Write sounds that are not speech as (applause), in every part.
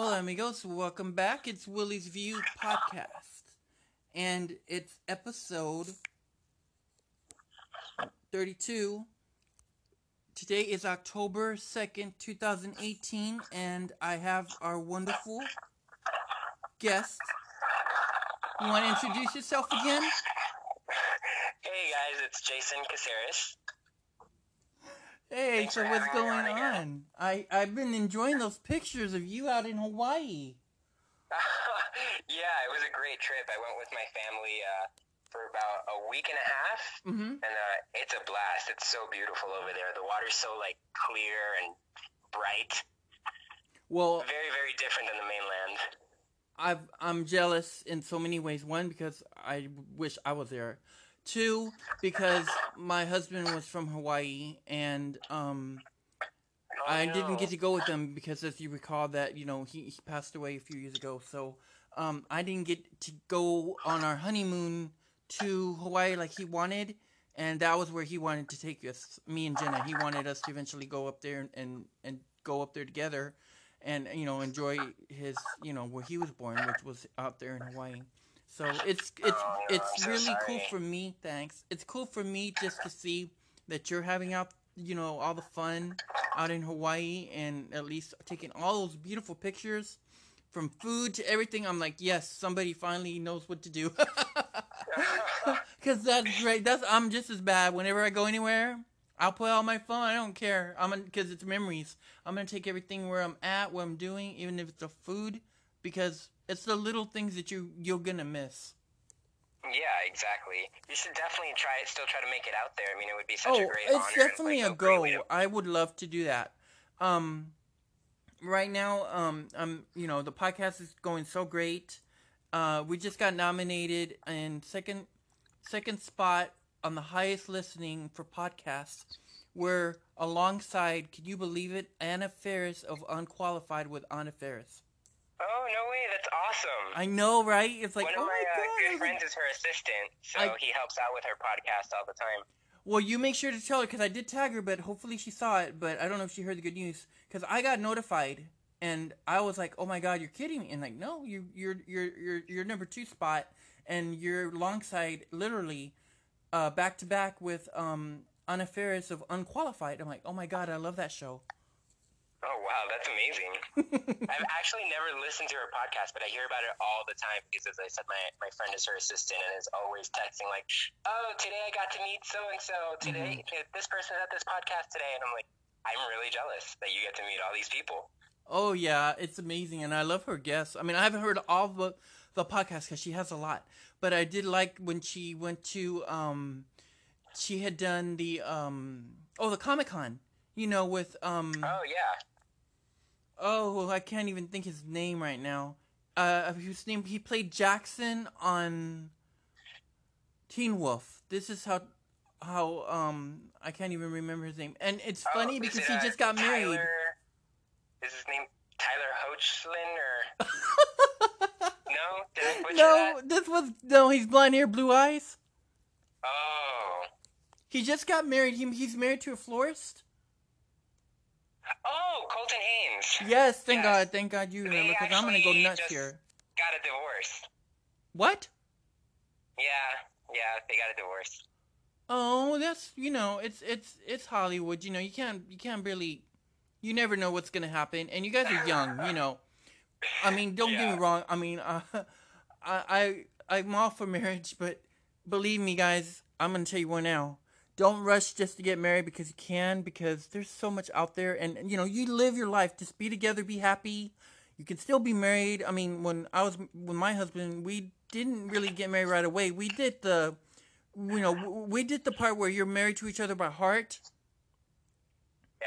Hola, amigos. Welcome back. It's Willy's View podcast. And it's episode 32. Today is October 2nd, 2018, and I have our wonderful guest. You want to introduce yourself again? Hey guys, it's Jason Caceres. Hey, so what's going on on? I, I've been enjoying those pictures of you out in Hawaii. (laughs) yeah, it was a great trip. I went with my family uh, for about a week and a half, Mm-hmm. and uh, it's a blast. It's so beautiful over there. The water's so like clear and bright. Well, Very, very different than the mainland. I've I'm jealous in so many ways. One, because I wish I was there. Two, because my husband was from Hawaii, and um, Oh, I no. didn't get to go with them because, as you recall, that you know he, he passed away a few years ago. So um, I didn't get to go on our honeymoon to Hawaii like he wanted, and that was where he wanted to take us, me and Jenna. He wanted us to eventually go up there and and, and go up there together, and you know enjoy his you know where he was born, which was out there in Hawaii. So it's it's Oh, it's so really cool for me. Thanks. It's cool for me just to see that you're having out you know all the fun out in Hawaii and at least taking all those beautiful pictures from food to everything. I'm like, yes, somebody finally knows what to do. (laughs) Cause that's great. That's I'm just as bad. Whenever I go anywhere, I'll put out my phone. I don't care. I'm gonna, because it's memories. I'm gonna take everything where I'm at, what I'm doing, even if it's the food, because it's the little things that you you're gonna miss. Yeah, exactly. You should definitely try. Still try to make it out there. I mean, it would be such oh, a great it's honor. and, definitely like, a great go. to- I would love to do that. Um, right now, um, I'm you know the podcast is going so great. Uh, we just got nominated in second second spot on the highest listening for podcasts. We're alongside, can you believe it, Anna Faris of Unqualified with Anna Faris. Oh no way! That's awesome. I know, right? It's like, One oh of my my uh, good friends is her assistant, so I- he helps out with her podcast all the time. Well, you make sure to tell her because I did tag her, but hopefully she saw it. But I don't know if she heard the good news because I got notified and I was like, "Oh my god, you're kidding me!" And like, no, you you're you're you're you're number two spot and you're alongside literally uh, back to back with um, Anna Faris of Unqualified. I'm like, "Oh my god, I love that show." Oh wow, that's amazing. (laughs) I've actually never listened to her podcast, but I hear about it all the time because, as I said, my, my friend is her assistant and is always texting like, "Oh, today I got to meet so and so. Today this person is at this podcast today," and I'm like, I'm really jealous that you get to meet all these people. Oh yeah, it's amazing, and I love her guests. I mean, I haven't heard all the the podcast because she has a lot, but I did like when she went to um, she had done the um, oh the Comic Con, you know, with um, Oh yeah, oh I can't even think his name right now. Uh, his name he played Jackson on Teen Wolf. This is how how um I can't even remember his name, and it's Oh, funny is because it, he uh, just got married. Tyler- Is his name Tyler Hoechlin or (laughs) no? No, that? this was no. He's blonde hair, blue eyes. Oh. He just got married. He, he's married to a florist. Oh, Colton Haynes Yes, thank Yes. God. Thank God you remember because I'm gonna go nuts here. got a divorce. What? Yeah, yeah, they got a divorce. Oh, that's you know, it's it's it's Hollywood. You know, you can't you can't really, you never know what's gonna happen. And you guys are young. You know, I mean, don't get me (laughs) wrong. I mean, uh, (laughs) I I I'm all for marriage, but believe me, guys, I'm gonna tell you one now. Don't rush just to get married because you can, because there's so much out there, and you know, you live your life. Just be together, be happy. You can still be married. I mean, when I was with my husband, we didn't really get married right away. We did the, you know, we did the part where you're married to each other by heart Yeah.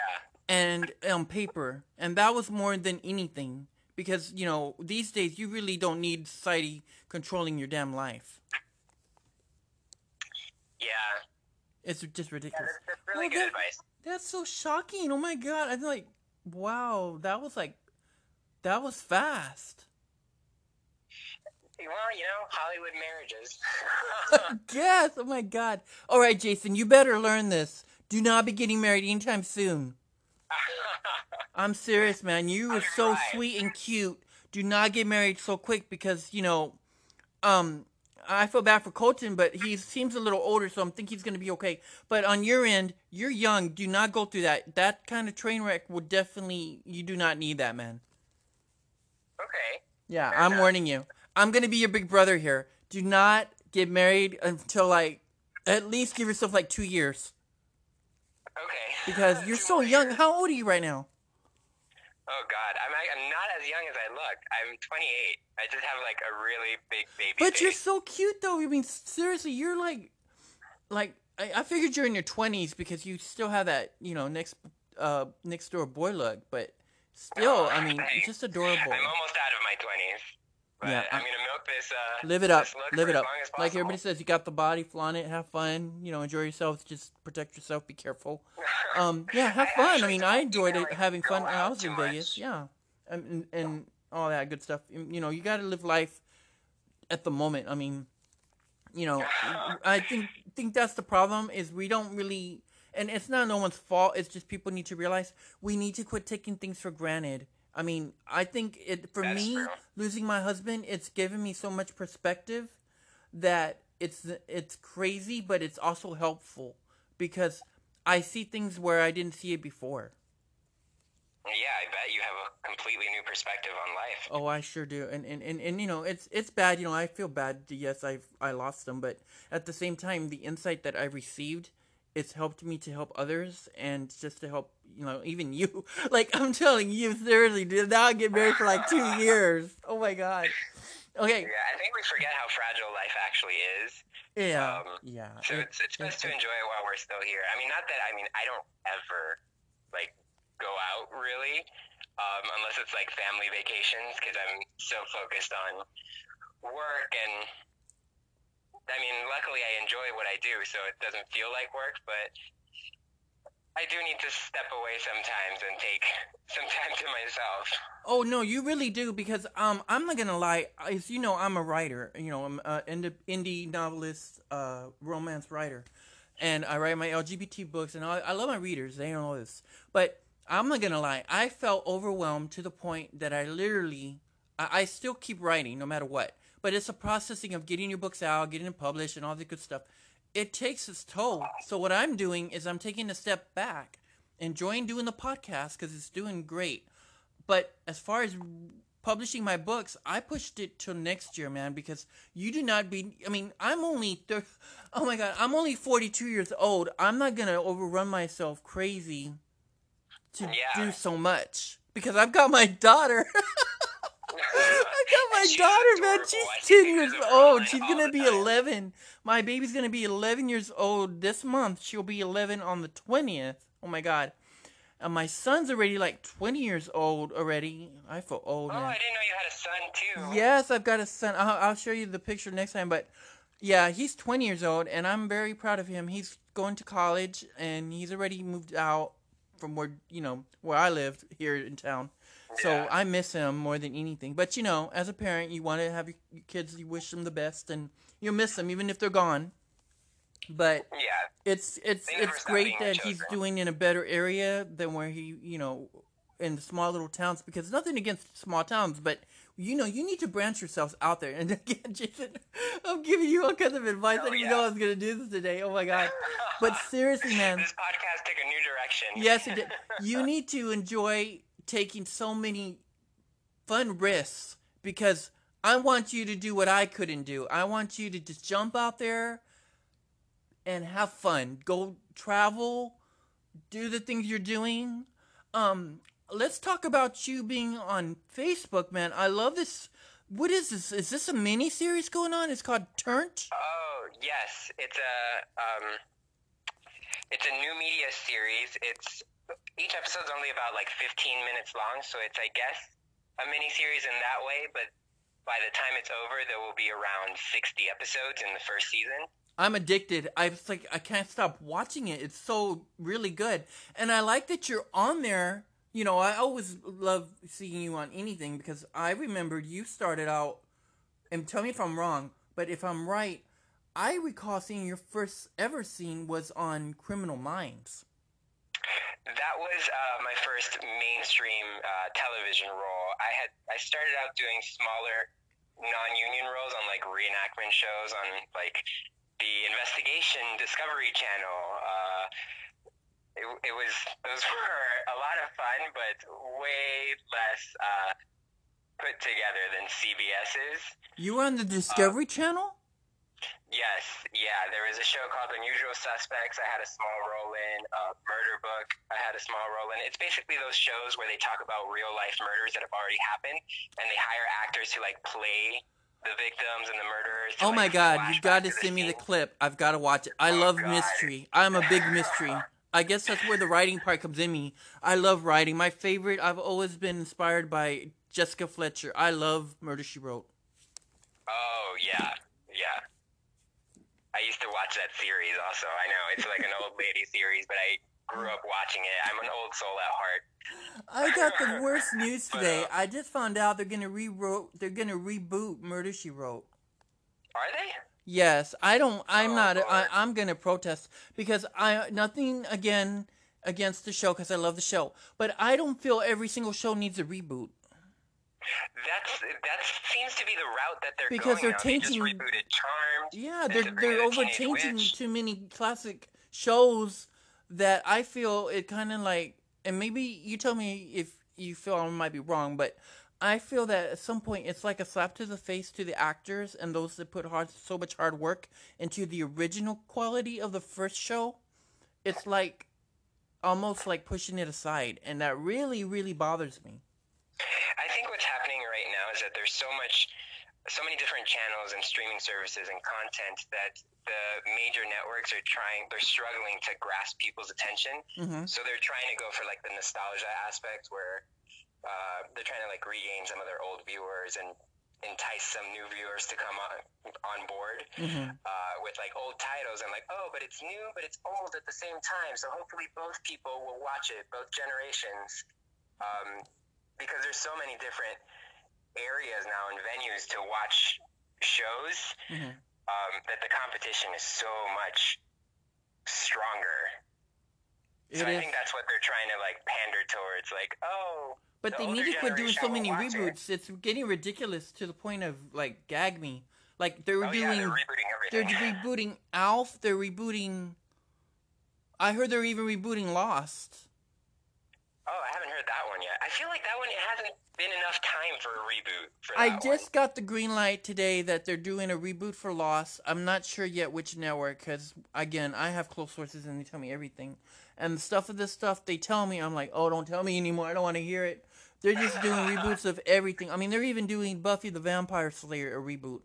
and on paper, and that was more than anything because you know these days you really don't need society controlling your damn life. Yeah. It's just Yeah, ridiculous. that's, that's really Well, good that- advice. That's so shocking. Oh my god. I'm like, wow, that was like that was fast. Well, you know, Hollywood marriages. (laughs) yes, oh my god. Alright, Jason, you better learn this. Do not be getting married anytime soon. (laughs) I'm serious, man. You are so sweet and cute. Do not get married so quick because you know, um, I feel bad for Colton, but he seems a little older, so I'm think he's gonna be okay. But on your end, you're young. Do not go through that. That kind of train wreck will definitely. You do not need that, man. okay. Yeah, Fair I'm enough. warning you. I'm gonna be your big brother here. Do not get married until like at least give yourself like two years Okay. because (laughs) you're so young. How old are you right now? Oh God, I'm I'm not as young as I look. I'm 28. I just have like a really big baby But face. you're so cute though. I mean, seriously, you're like, like I, I figured you're in your 20s because you still have that you know next uh next door boy look. But still, I mean, (laughs) it's just adorable. I'm almost out of my 20s. But Yeah, I'm I- gonna milk this. Uh, Live it up, live it up. Like everybody says, you got the body, flaunt it, have fun. You know, enjoy yourself. Just protect yourself. Be careful. (laughs) Um, yeah, have I fun. I mean, I enjoyed it having fun when I was in too Vegas. much. Yeah, and, and and all that good stuff. You know, you got to live life at the moment. I mean, you know, (sighs) I think think that's the problem is we don't really, and it's not no one's fault. It's just people need to realize we need to quit taking things for granted. I mean, I think it for me losing my husband, it's given me so much perspective that it's it's crazy, but it's also helpful because I see things where I didn't see it before. Yeah, I bet you have a completely new perspective on life. Oh, I sure do. And and, and, and you know, it's it's bad, you know, I feel bad yes, I I lost them, but at the same time the insight that I received it's helped me to help others and just to help, you know, even you. (laughs) Like I'm telling you seriously, did not get married for like 2 (laughs) years. Oh my god. Okay. Yeah, I think we forget how fragile life actually is. Yeah. Um, yeah. So it- it's it's best to enjoy it while we're still here. I mean, not that I mean I don't ever like go out really, um, unless it's like family vacations because I'm so focused on work and. I mean, luckily I enjoy what I do, so it doesn't feel like work. But I do need to step away sometimes and take some time to myself. Oh no, you really do because um I'm not gonna lie, as you know, I'm a writer. You know, I'm an indie, novelist, uh, romance writer, and I write my LGBT books, and I, I love my readers. They know this, but I'm not gonna lie, I felt overwhelmed to the point that I literally, I, I still keep writing no matter what. But it's a processing of getting your books out, getting them published, and all the good stuff. It takes its toll. So what I'm doing is I'm taking a step back, enjoying doing the podcast because it's doing great. But as far as publishing my books, I pushed it till next year, man, because you do not be. I mean, I'm only. Thir- (laughs) oh my god, I'm only 42 years old. I'm not gonna overrun myself crazy to Yeah. do so much because I've got my (laughs) daughter. (laughs) I (laughs) got my daughter, man. She's 10 years old. She's gonna be 11. My baby's gonna be 11 years old this month. She'll be 11 on the 20th. Oh my god. And my son's already like 20 years old already. I feel old, Oh, man. I didn't know you had a son too. Yes, I've got a son. I'll, I'll show you the picture next time. But yeah, he's 20 years old, and I'm very proud of him. He's going to college, and he's already moved out from where you know where I lived here in town. So Yeah. I miss him more than anything. But you know, as a parent, you want to have your, your kids. You wish them the best, and you miss them even if they're gone. But Yeah. it's it's never it's great that he's doing in a better area than where he you know in the small little towns because nothing against small towns but you know you need to branch yourselves out there (laughs) and again jason i'm giving you all kinds of advice i Oh, didn't even yeah. know i was going to do this today oh my god but (laughs) seriously man This podcast took a new direction. yes it did. (laughs) you need to enjoy taking so many fun risks because i want you to do what i couldn't do. I want you to just jump out there and have fun. Go travel do the things you're doing. Um let's talk about you being on facebook man. I love this. What is this? Is this a mini series going on? It's called turnt? Oh yes, it's a um, it's a new media series. It's each episode's only about like 15 minutes long, so it's I guess a mini series in that way. But by the time it's over, there will be around 60 episodes in the first season. I'm addicted. I was like, I can't stop watching it. It's so really good, and I like that you're on there. You know, I always love seeing you on anything because I remember you started out, and tell me if I'm wrong, but if I'm right, I recall seeing your first ever scene was on Criminal Minds. That was uh, my first mainstream uh, television role. I had I started out doing smaller non-union roles on like reenactment shows on like the Investigation Discovery Channel. Uh, it, it was those (laughs) were a lot of fun, but way less uh, put together than CBS's. You were on the Discovery uh, Channel. Yes, yeah. There was a show called Unusual Suspects. I had a small role in. Uh, Murder Book. I had a small role in. It's basically those shows where they talk about real life murders that have already happened, and they hire actors to like play the victims and the murderers. To, oh like, my God! You got to send me the clip. I've got to watch it. I oh love God. mystery. I'm a big mystery. (laughs) I guess that's where the writing part comes in me. I love writing. My favorite. I've always been inspired by Jessica Fletcher. I love Murder She Wrote. Oh yeah. I used to watch that series also. I know it's like an old lady series, but I grew up watching it. I'm an old soul at heart. I got the (laughs) worst news today. but, uh, I just found out they're gonna rewrote. They're gonna reboot Murder She Wrote. Are they? Yes, I don't. I'm oh, not. I, I'm gonna protest because I nothing again against the show because I love the show, but I don't feel every single show needs a reboot. That's that seems to be the route that they're because going they're tainting. They Charmed. Yeah, they're they're over tainting too many classic shows that I feel it kind of like. And maybe you tell me if you feel I might be wrong, but I feel that at some point it's like a slap to the face to the actors and those that put hard so much hard work into the original quality of the first show. It's like almost like pushing it aside, and that really really bothers me. I think what's happening right now is that there's so much, so many different channels and streaming services and content that the major networks are trying, they're struggling to grasp people's attention. Mm-hmm. So they're trying to go for like the nostalgia aspect where uh, they're trying to like regain some of their old viewers and entice some new viewers to come on on board mm-hmm. uh, with like old titles and like oh but it's new but it's old at the same time so hopefully both people will watch it both generations um, because there's so many different areas now and venues to watch shows mm-hmm. um, that the competition is so much stronger. It so is. I think that's what they're trying to like pander towards, like, oh. But the they need to quit doing so many reboots. It. It's getting ridiculous to the point of like gag me. Like they're oh, doing, yeah, they're, they're rebooting Alf. They're rebooting. I heard they're even rebooting Lost. Oh, I haven't heard that one yet. I feel like that one hasn't been enough time for a reboot. For I just one. got the green light today that they're doing a reboot for Lost. I'm not sure yet which network because again, I have close sources and they tell me everything. And the stuff of this stuff they tell me, I'm like, oh, don't tell me anymore. I don't want to hear it. They're just doing reboots of everything. I mean, they're even doing Buffy the Vampire Slayer a reboot.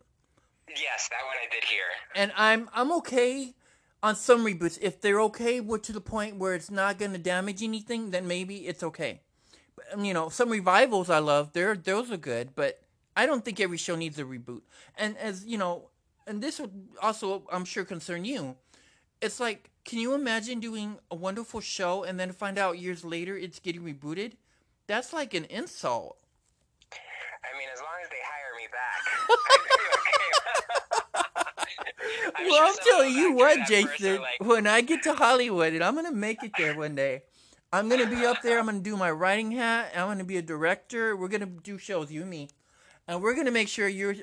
Yes, that one I did hear. And I'm I'm okay on some reboots, if they're okay with to the point where it's not going to damage anything, then maybe it's okay. Um, you know, some revivals I love, they're those are good, but I don't think every show needs a reboot. And as you know, and this would also, I'm sure, concern you. It's like, can you imagine doing a wonderful show and then find out years later it's getting rebooted? That's like an insult. I mean, as long as they hire me back, (laughs) (laughs) I'm well, sure I'm telling you what, Jason. Like... When I get to Hollywood, and I'm gonna make it there one day, I'm gonna be up there. I'm gonna do my writing hat. I'm gonna be a director. We're gonna do shows, you and me, and we're gonna make sure you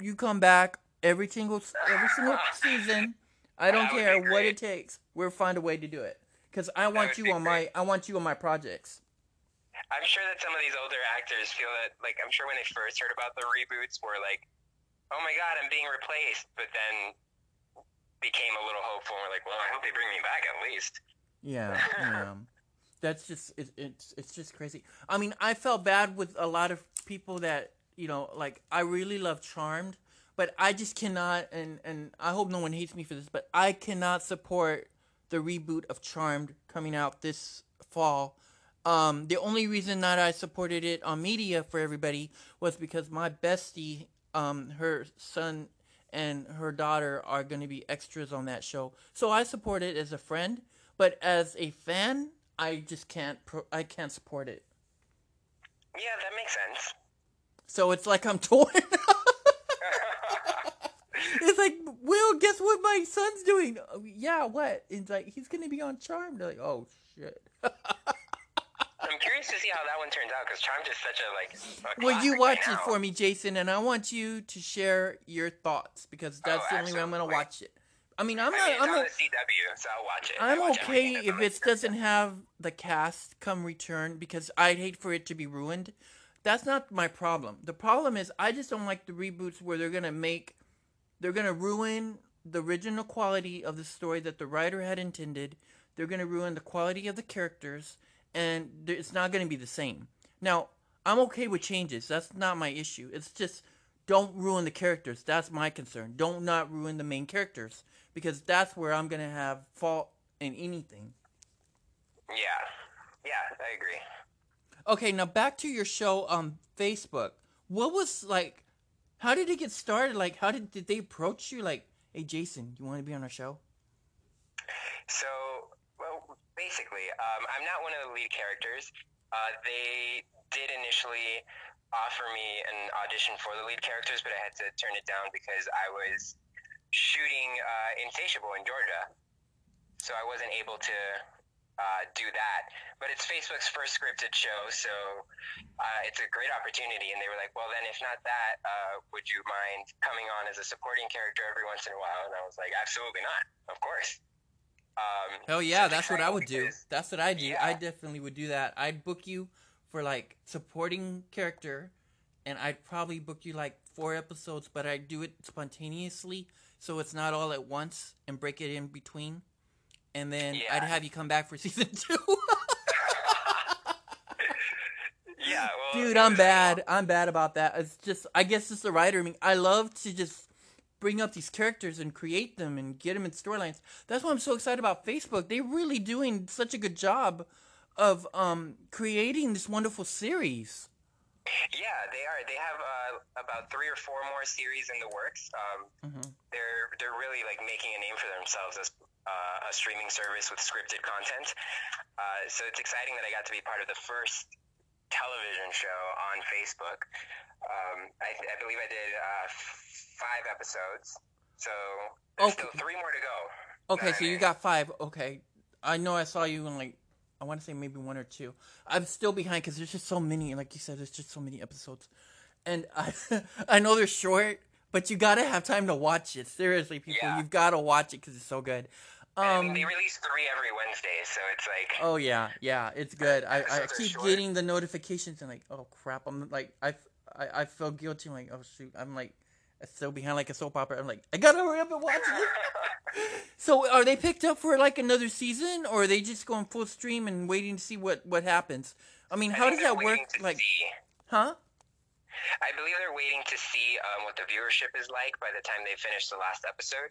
you come back every single every single season. I don't care what it takes. We'll find a way to do it because I want you on great. my I want you on my projects. I'm sure that some of these older actors feel that like I'm sure when they first heard about the reboots were like oh my god, I'm being replaced, but then became a little hopeful. And we're like, well, I hope they bring me back at least. Yeah, yeah. That's just it, it's it's just crazy. I mean, I felt bad with a lot of people that you know, like I really love Charmed, but I just cannot. And and I hope no one hates me for this, but I cannot support the reboot of Charmed coming out this fall. Um, the only reason that I supported it on media for everybody was because my bestie um, her son and her daughter are going to be extras on that show. So I support it as a friend, but as a fan, I just can't. Pro- I can't support it. Yeah, that makes sense. So it's like I'm torn. (laughs) it's like, Will, guess what my son's doing? Yeah, what? It's like he's gonna be on Charmed. Like, oh shit. (laughs) I'm curious to see how that one turns out because Charmed is such a like. A Well, you watch right it now. for me, Jason, and I want you to share your thoughts because oh, that's Oh, the only way I'm gonna watch it. I mean, I'm I not. mean, I'm on the CW, so I'll watch it. I'm watch okay if it doesn't have the cast come return because I'd hate for it to be ruined. That's not my problem. The problem is I just don't like the reboots where they're gonna make, they're gonna ruin the original quality of the story that the writer had intended. They're gonna ruin the quality of the characters, and it's not gonna be the same. Now I'm okay with changes. That's not my issue. It's just don't ruin the characters. That's my concern. Don't not ruin the main characters because that's where I'm gonna have fault in anything. Yeah, yeah, I agree. Okay, now back to your show on Facebook. What was like? How did it get started? Like, how did did they approach you? Like, hey, Jason, you want to be on our show? So, well, basically, um, I'm not one of the lead characters. Uh, they did initially offer me an audition for the lead characters, but I had to turn it down because I was shooting uh, Insatiable in Georgia. So I wasn't able to uh, do that. But it's Facebook's first scripted show, so uh, it's a great opportunity. And they were like, well, then if not that, uh, would you mind coming on as a supporting character every once in a while? And I was like, absolutely not, of course. Um, Hell yeah, so that's what I would do. That's what I do. Yeah. I definitely would do that. I'd book you for like supporting character, and I'd probably book you like four episodes, but I'd do it spontaneously, so it's not all at once, and break it in between, and then Yeah. I'd have you come back for (laughs) season two. (laughs) Yeah, well, Dude, I'm bad. I'm bad about that. It's just, I guess it's the writer. I mean, I love to just bring up these characters and create them and get them in storylines. That's why I'm so excited about Facebook. They're really doing such a good job of um, creating this wonderful series. Yeah, they are. They have uh, about three or four more series in the works. Um, Mhm. They're they're really like making a name for themselves as uh, a streaming service with scripted content. Uh, so it's exciting that I got to be part of the first television show on Facebook. Um, I, I believe I did uh, five episodes. So there's Okay. still three more to go. Okay, so you got five. Okay, I know I saw you in like I want to say maybe one or two. I'm still behind because there's just so many. Like you said, there's just so many episodes, and (laughs) I I know they're short, but you gotta have time to watch it. Seriously, people, Yeah. you've gotta watch it because it's so good. And Um. they release three every Wednesday, so it's like Oh yeah, yeah, it's good. I, I keep short. getting the notifications and like, oh crap, I'm like, I, I, I feel guilty. I'm like, oh shoot, I'm like, still behind like a soap opera. I'm like, I gotta hurry up and watch it. (laughs) So are they picked up for like another season, or are they just going full stream and waiting to see what what happens? I mean, I how does that work? Like, see. huh? I believe they're waiting to see um, what the viewership is like by the time they finish the last episode.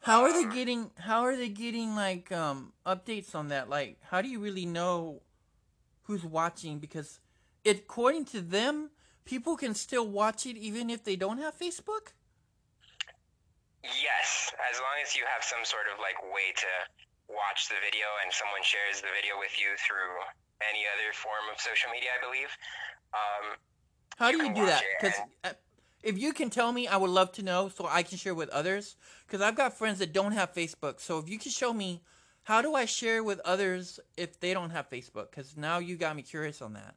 How are they Um, getting? How are they getting like um updates on that? Like, how do you really know who's watching? Because it, according to them, people can still watch it even if they don't have Facebook. Yes, as long as you have some sort of like way to watch the video and someone shares the video with you through any other form of social media, I believe. Um, How You do you can do that? watch it Because if you can tell me, I would love to know so I can share with others. Because I've got friends that don't have Facebook. So if you can show me, how do I share with others if they don't have Facebook? Because now you got me curious on that.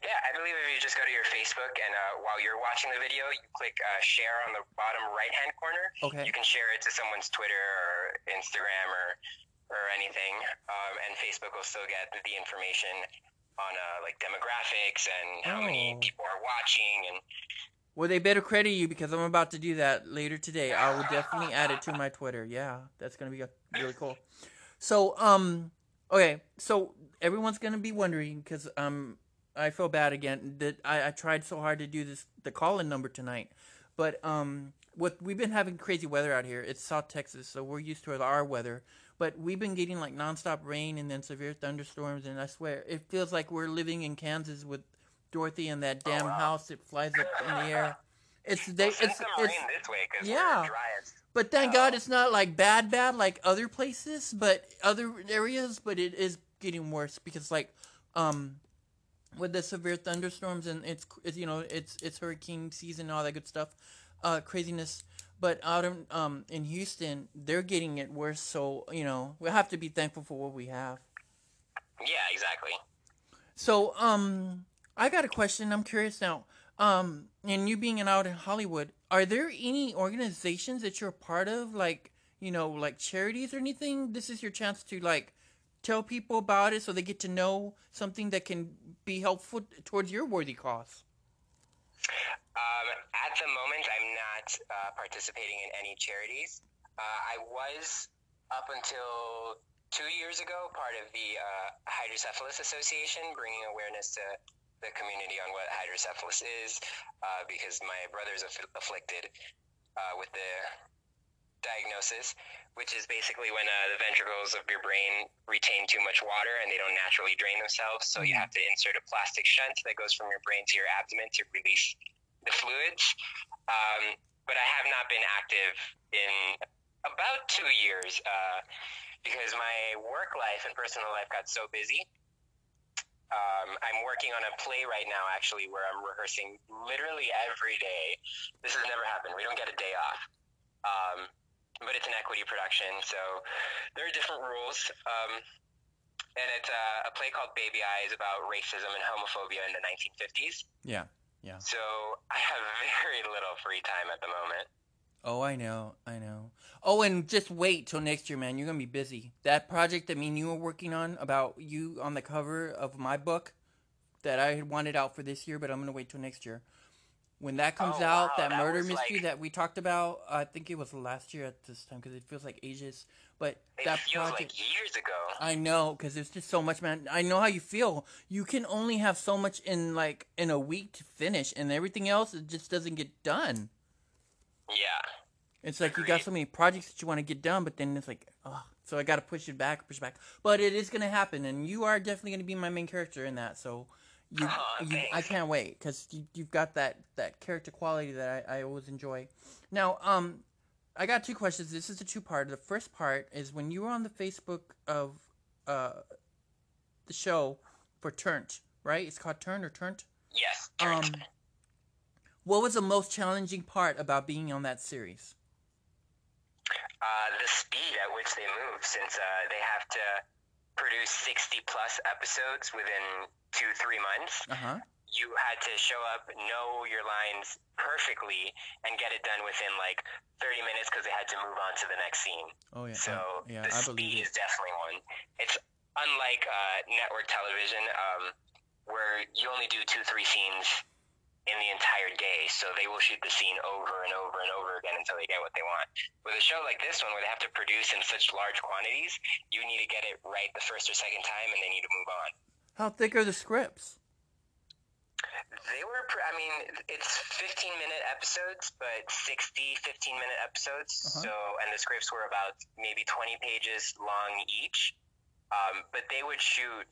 Yeah, I believe if you just go to your Facebook and uh, while you're watching the video, you click uh, share on the bottom right hand corner. Okay. You can share it to someone's Twitter or Instagram or or anything, um, and Facebook will still get the information on uh, like demographics and how many Oh. people are watching and Well, they better credit you because I'm about to do that later today. I will definitely add it to my Twitter. Yeah, that's gonna be uh, really cool. So, um, okay, so everyone's gonna be wondering because um, I feel bad again that I, I tried so hard to do this the call-in number tonight, but um, what we've been having crazy weather out here. It's South Texas, so we're used to our weather. But we've been getting like nonstop rain and then severe thunderstorms, and I swear it feels like we're living in Kansas with Dorothy and that damn wow. house that flies up in the air. It's they, Well, it's, it's rain this way yeah. we're dry as but thank God it's not like bad bad like other places, but other areas, but it is getting worse because like um with the severe thunderstorms and it's, it's you know it's it's hurricane season and all that good stuff, uh craziness. But out in um in Houston, they're getting it worse. So you know we have to be thankful for what we have. Yeah, exactly. So, um, I got a question. I'm curious now. Um, and you being out in Hollywood, are there any organizations that you're a part of, like you know, like charities or anything? This is your chance to like tell people about it so they get to know something that can be helpful towards your worthy cause. Um, at the moment, I'm not uh, participating in any charities. Uh, I was up until two years ago part of the uh, Hydrocephalus Association, bringing awareness to the community on what hydrocephalus is, uh, because my brother's aff- afflicted uh, with the diagnosis, which is basically when uh, the ventricles of your brain retain too much water and they don't naturally drain themselves. So you have to insert a plastic shunt that goes from your brain to your abdomen to release the fluids. Um, but I have not been active in about two years uh, because my work life and personal life got so busy. Um, I'm working on a play right now, actually, where I'm rehearsing literally every day. This has never happened. We don't get a day off. Um, but it's an equity production, so there are different rules. Um, and it's a, a play called Baby Eyes about racism and homophobia in the 1950s. Yeah, yeah. So I have (laughs) very little free time at the moment. Oh, I know, I know. Oh, and just wait till next year, man. You're gonna be busy. That project that me and you were working on about you on the cover of my book that I had wanted out for this year, but I'm gonna wait till next year. When that comes Oh, out, wow, that, that murder mystery like- that we talked about, I think it was last year at this time because it feels like ages. But that project, like years ago. I know, because there's just so much, man. I know how you feel. You can only have so much in like in a week to finish, and everything else it just doesn't get done. Yeah. It's like you got so many projects that you want to get done, but then it's like, oh, so I got to push it back, push it back. But it is gonna happen, and you are definitely gonna be my main character in that. So, you, Aw, you I can't wait because you, you've got that that character quality that I, I always enjoy. Now, um, I got two questions. This is a two part. The first part is when you were on the Facebook of uh the show for Turnt, right? It's called Turn or Turnt. Yes. Um, what was the most challenging part about being on that series? uh, the speed at which they move, since uh, they have to produce 60 plus episodes within two, three months. Uh huh. You had to show up, know your lines perfectly, and get it done within like 30 minutes because they had to move on to the next scene. Oh yeah. So uh, yeah, the I speed believe is definitely one. It's unlike uh, network television, um, where you only do two, three scenes in the entire day. So they will shoot the scene over and over and over again until they get what they want. With a show like this one, where they have to produce in such large quantities, you need to get it right the first or second time, and they need to move on. How thick are the scripts? They were, I mean, it's 15 minute episodes, but 60, 15 minute episodes. Uh-huh. So, and the scripts were about maybe 20 pages long each. Um, but they would shoot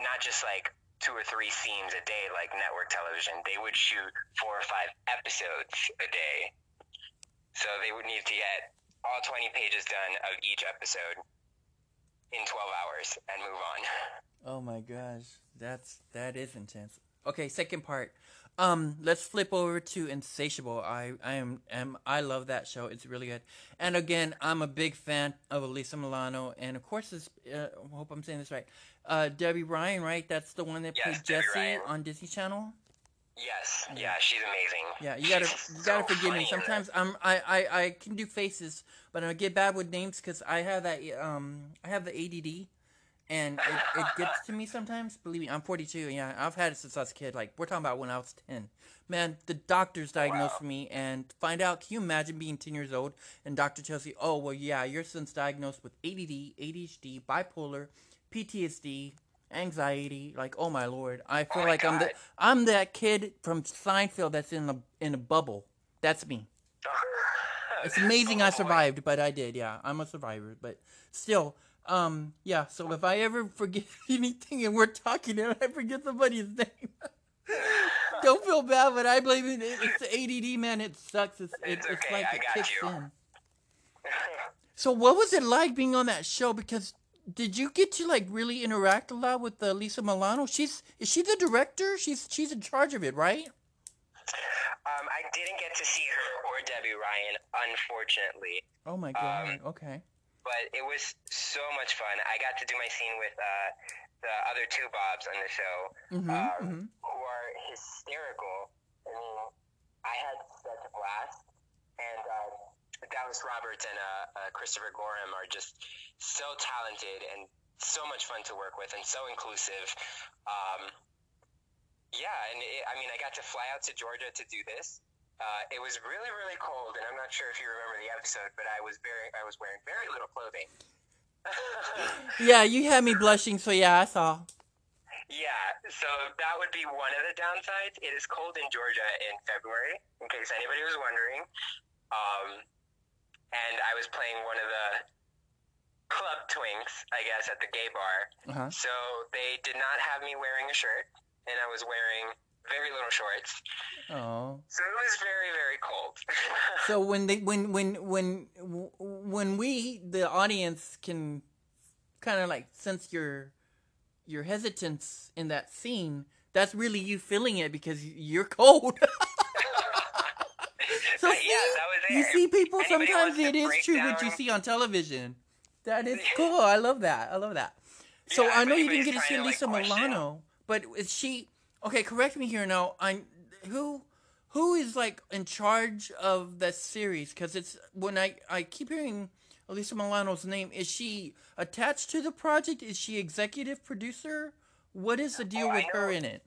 not just like two or three scenes a day like network television, they would shoot four or five episodes a day. So they would need to get all 20 pages done of each episode in 12 hours and move on. Oh my gosh, that's that is intense. Okay, second part. Um, let's flip over to Insatiable. I I am am I love that show. It's really good. And again, I'm a big fan of Alyssa Milano, and of course, this. Uh, I hope I'm saying this right. Uh, Debby Ryan, right? That's the one that Yes, played Ryan. on Disney Channel. Yes, yeah, she's amazing. Yeah, you gotta She's you gotta so forgive me. Sometimes I'm I, I I can do faces, but I get bad with names because I have that um I have the ADD, and it, it gets to me sometimes. Believe me, I'm 42. Yeah, I've had it since I was a kid. Like we're talking about when I was 10. Man, the doctors diagnosed Wow. me and find out. Can you imagine being 10 years old and doctor tells you, oh well, yeah, your son's diagnosed with ADD, ADHD, bipolar, PTSD. Anxiety, like oh my lord, I feel my like I'm the I'm that kid from Seinfeld that's in a in a bubble. That's me. (laughs) It's amazing I Oh, boy. survived, but I did. Yeah, I'm a survivor. But still, um, yeah. So if I ever forget (laughs) anything and we're talking and I forget somebody's (laughs) name, don't feel bad. But I blame it. It's the ADD, man. It sucks. It's it, It's it's okay, like I it kicks you. in. So what was it like being on that show? Because did you get to like really interact a lot with uh, Lisa Milano? She's is she the director? She's she's in charge of it, right? Um, I didn't get to see her or Debby Ryan, unfortunately, Oh my Um, god. okay. but it was so much fun. I got to do my scene with uh, the other two Bobs on the show, Mm-hmm, um, mm-hmm. who are hysterical. I mean, I had such a blast, and um, Dallas Roberts and uh, uh, Christopher Gorham are just so talented and so much fun to work with, and so inclusive. Um, yeah, and it, I mean, I got to fly out to Georgia to do this. Uh, it was really, really cold, and I'm not sure if you remember the episode, but I was very, I was wearing very little clothing. (laughs) Yeah, you had me blushing, so yeah, I saw. Yeah, so that would be one of the downsides. It is cold in Georgia in February, in case anybody was wondering. Um, and I was playing one of the club twinks, I guess, at the gay bar. Uh-huh. So they did not have me wearing a shirt, and I was wearing very little shorts. Oh. So it was very, very cold. (laughs) So when they when when when when we the audience can kind of like sense your your hesitance in that scene, that's really you feeling it because you're cold. (laughs) so yeah, see, that was it. you see, people sometimes it is true what you see on television. That is (laughs) cool. I love that. I love that. So Yeah, I know you didn't get to see Lisa like, Milano, but is she okay? Correct me here now. I'm who who is like in charge of that series? Because it's when I I keep hearing Lisa Milano's name. Is she attached to the project? Is she executive producer? What is the deal Oh, with her in it?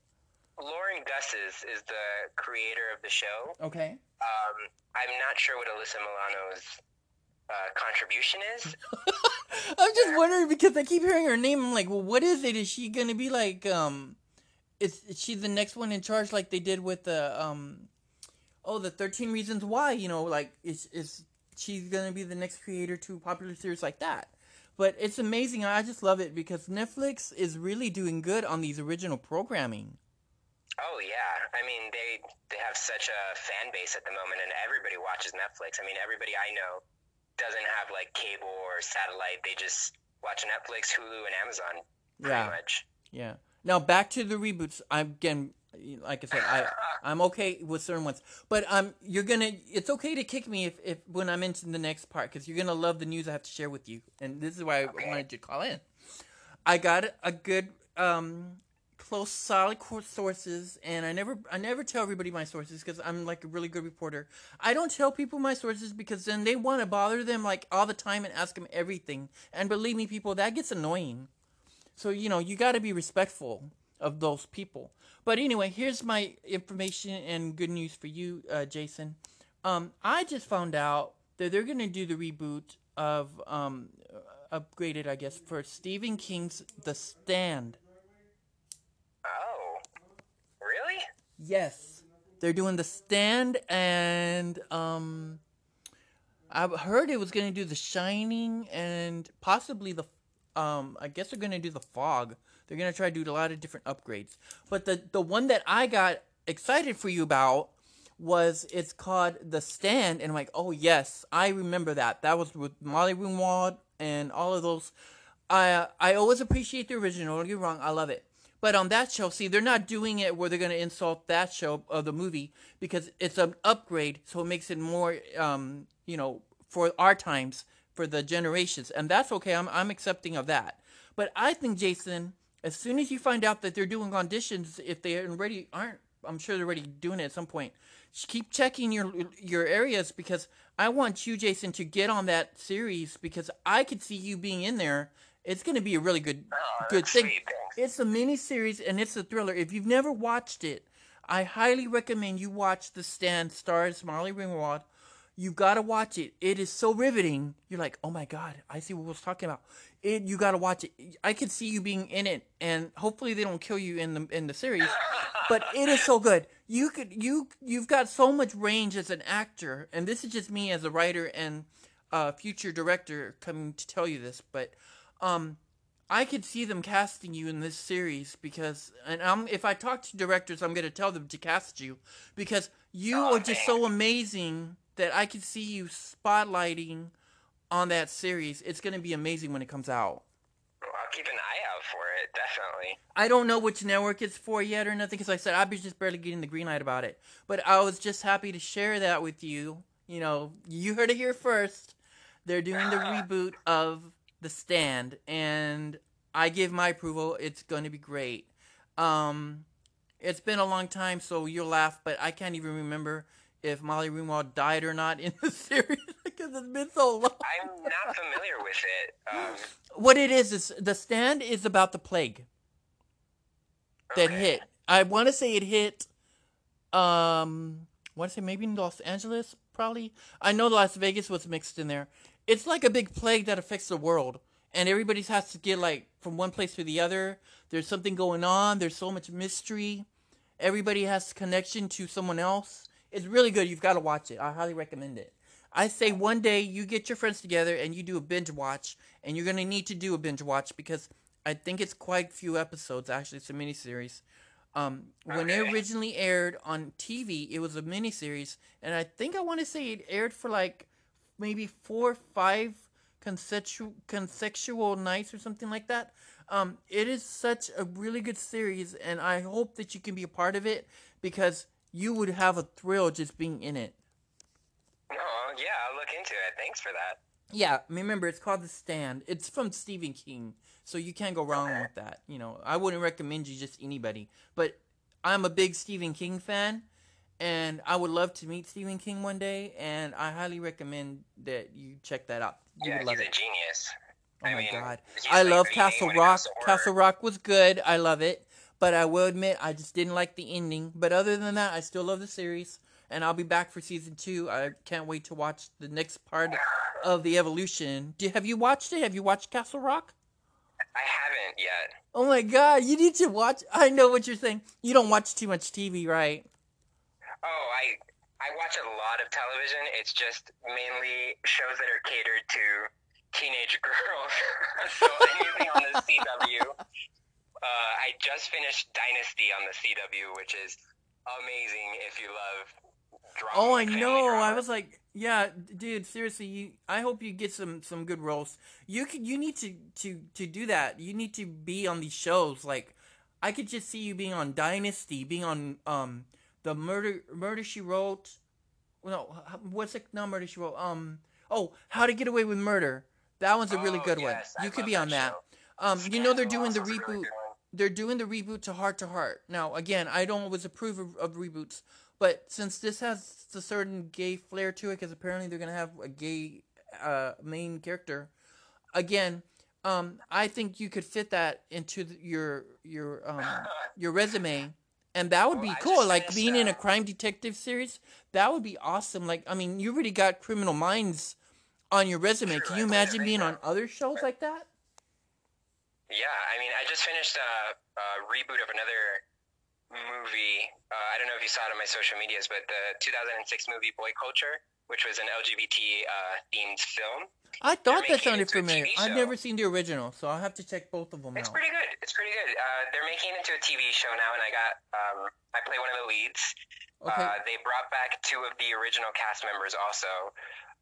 Lauren Gussis is the creator of the show. Okay. Um, I'm not sure what Alyssa Milano's uh, contribution is. (laughs) I'm just wondering because I keep hearing her name. I'm like, well, what is it? Is she gonna be like, um, is, is she the next one in charge like they did with the, um, oh, the 13 Reasons Why? You know, like, is is she's gonna be the next creator to a popular series like that? But it's amazing. I just love it because Netflix is really doing good on these original programming. Oh yeah, I mean they they have such a fan base at the moment, and everybody watches Netflix. I mean everybody I know doesn't have like cable or satellite; they just watch Netflix, Hulu, and Amazon. Pretty Yeah. much. Yeah. Now back to the reboots. I'm again, like I said, I (laughs) I'm okay with certain ones, but um, you're gonna. It's okay to kick me if, if when I'm into the next part because you're gonna love the news I have to share with you, and this is why I Okay. wanted to call in. I got a good um close solid sources and i never i never tell everybody my sources because i'm like a really good reporter. I don't tell people my sources because then they want to bother them like all the time and ask them everything. And believe me people that gets annoying. So you know you got to be respectful of those people. But anyway here's my information and good news for you uh, jason. Um, i just found out that they're going to do the reboot of um, upgraded i guess for stephen king's the stand Oh, really? Yes. They're doing the stand and um I've heard it was going to do The Shining and possibly the um I guess they're going to do The Fog. They're going to try to do a lot of different upgrades. But the the one that I got excited for you about was it's called The Stand and I'm like, "Oh yes, I remember that. That was with Molly Ringwald and all of those I I always appreciate the original. Don't get wrong, I love it. But on that show, see, they're not doing it where they're going to insult that show of the movie because it's an upgrade, so it makes it more, um, you know, for our times, for the generations, and that's okay. I'm I'm accepting of that. But I think Jason, as soon as you find out that they're doing auditions, if they already aren't, I'm sure they're already doing it at some point. Keep checking your your areas because I want you, Jason, to get on that series because I could see you being in there. It's going to be a really good Oh, good thing. sweet. It's a mini series and it's a thriller. If you've never watched it, I highly recommend you watch The Stand. Stars Molly Ringwald. You gotta watch it. It is so riveting. You're like, oh my god, I see what was talking about. It. You gotta watch it. I could see you being in it, and hopefully they don't kill you in the in the series. but it is so good. You could you you've got so much range as an actor, and this is just me as a writer and uh, future director coming to tell you this. But um, I could see them casting you in this series because, and I'm, if I talk to directors, I'm going to tell them to cast you because you Oh, are just so amazing that I could see you spotlighting on that series. It's going to be amazing when it comes out. I'll keep an eye out for it, definitely. I don't know which network it's for yet or nothing because like I said I've been just barely getting the green light about it. But I was just happy to share that with you. You know, you heard it here first. They're doing the (sighs) reboot of The Stand, and I give my approval. It's going to be great. Um, it's been a long time, so you'll laugh, but I can't even remember if Molly Ringwald died or not in the (laughs) series because it's been so long. I'm not familiar with it. Um, What it is is the stand is about the plague that okay. hit. I want to say it hit. Um, I want to say maybe in Los Angeles, probably. I know Las Vegas was mixed in there. It's like a big plague that affects the world, and everybody has to get like from one place to the other. There's something going on. There's so much mystery. Everybody has connection to someone else. It's really good. You've got to watch it. I highly recommend it. I say one day you get your friends together and you do a binge watch, and you're gonna need to do a binge watch because I think it's quite a few episodes. Actually, it's a miniseries. Um, when it originally aired on TV, it was a miniseries, and I think I want to say it aired for like maybe four, or five consecutive consecutive nights or something like that. Um, it is such a really good series, and I hope that you can be a part of it because you would have a thrill just being in it. Oh, yeah, I'll look into it. Thanks for that. Yeah, remember it's called The Stand. It's from Stephen King, so you can't go wrong Okay. with that. You know, I wouldn't recommend you just anybody, but I'm a big Stephen King fan, and I would love to meet Stephen King one day, and I highly recommend that you check that out. You yeah, would love he's it. a genius. Oh I my mean, god, I love Castle leading when it Rock. comes to horror. Castle Rock was good. I love it, but I will admit I just didn't like the ending. But other than that, I still love the series, and I'll be back for season two. I can't wait to watch the next part of the evolution. Do, have you watched it? Have you watched Castle Rock? I haven't yet. Oh my god, you need to watch. I know what you're saying. You don't watch too much TV, right? Oh, I I watch a lot of television. It's just mainly shows that are catered to teenage (laughs) girls. (laughs) so anything on the CW. Uh, I just finished Dynasty on the CW, which is amazing if you love drama. Oh, I know. drama. I was like, yeah, dude. Seriously, you. I hope you get some some good roles. You could. You need to to to do that. You need to be on these shows. Like, I could just see you being on Dynasty, being on um the murder murder she wrote. No, what's it? Not murder she wrote. Um. Oh, How to Get Away with Murder. That one's a really Oh, good yes, one. I You could be on that show. Um, you know they're doing the also is a really reboot one. They're doing the reboot to Hart to Hart. Now, again, I don't always approve of, of reboots, but since this has a certain gay flair to it, because apparently they're gonna have a gay uh, main character, again, um, I think you could fit that into the, your your um, (laughs) your resume, and that would Well, be cool. Like being in a crime detective series, that would be awesome. Like, I mean, you already got Criminal Minds on your resume. Can you imagine being now. on other shows like that? Yeah, I mean, I just finished a, a reboot of another movie. Uh, I don't know if you saw it on my social medias, but the 2006 movie Boy Culture, which was an LGBT uh, themed film. I thought that sounded it into a familiar. I've never seen the original, so I'll have to check both of them It's out. pretty good. It's pretty good. Uh, they're making it into a TV show now, and I got um, I play one of the leads. Okay. Uh, they brought back two of the original cast members also.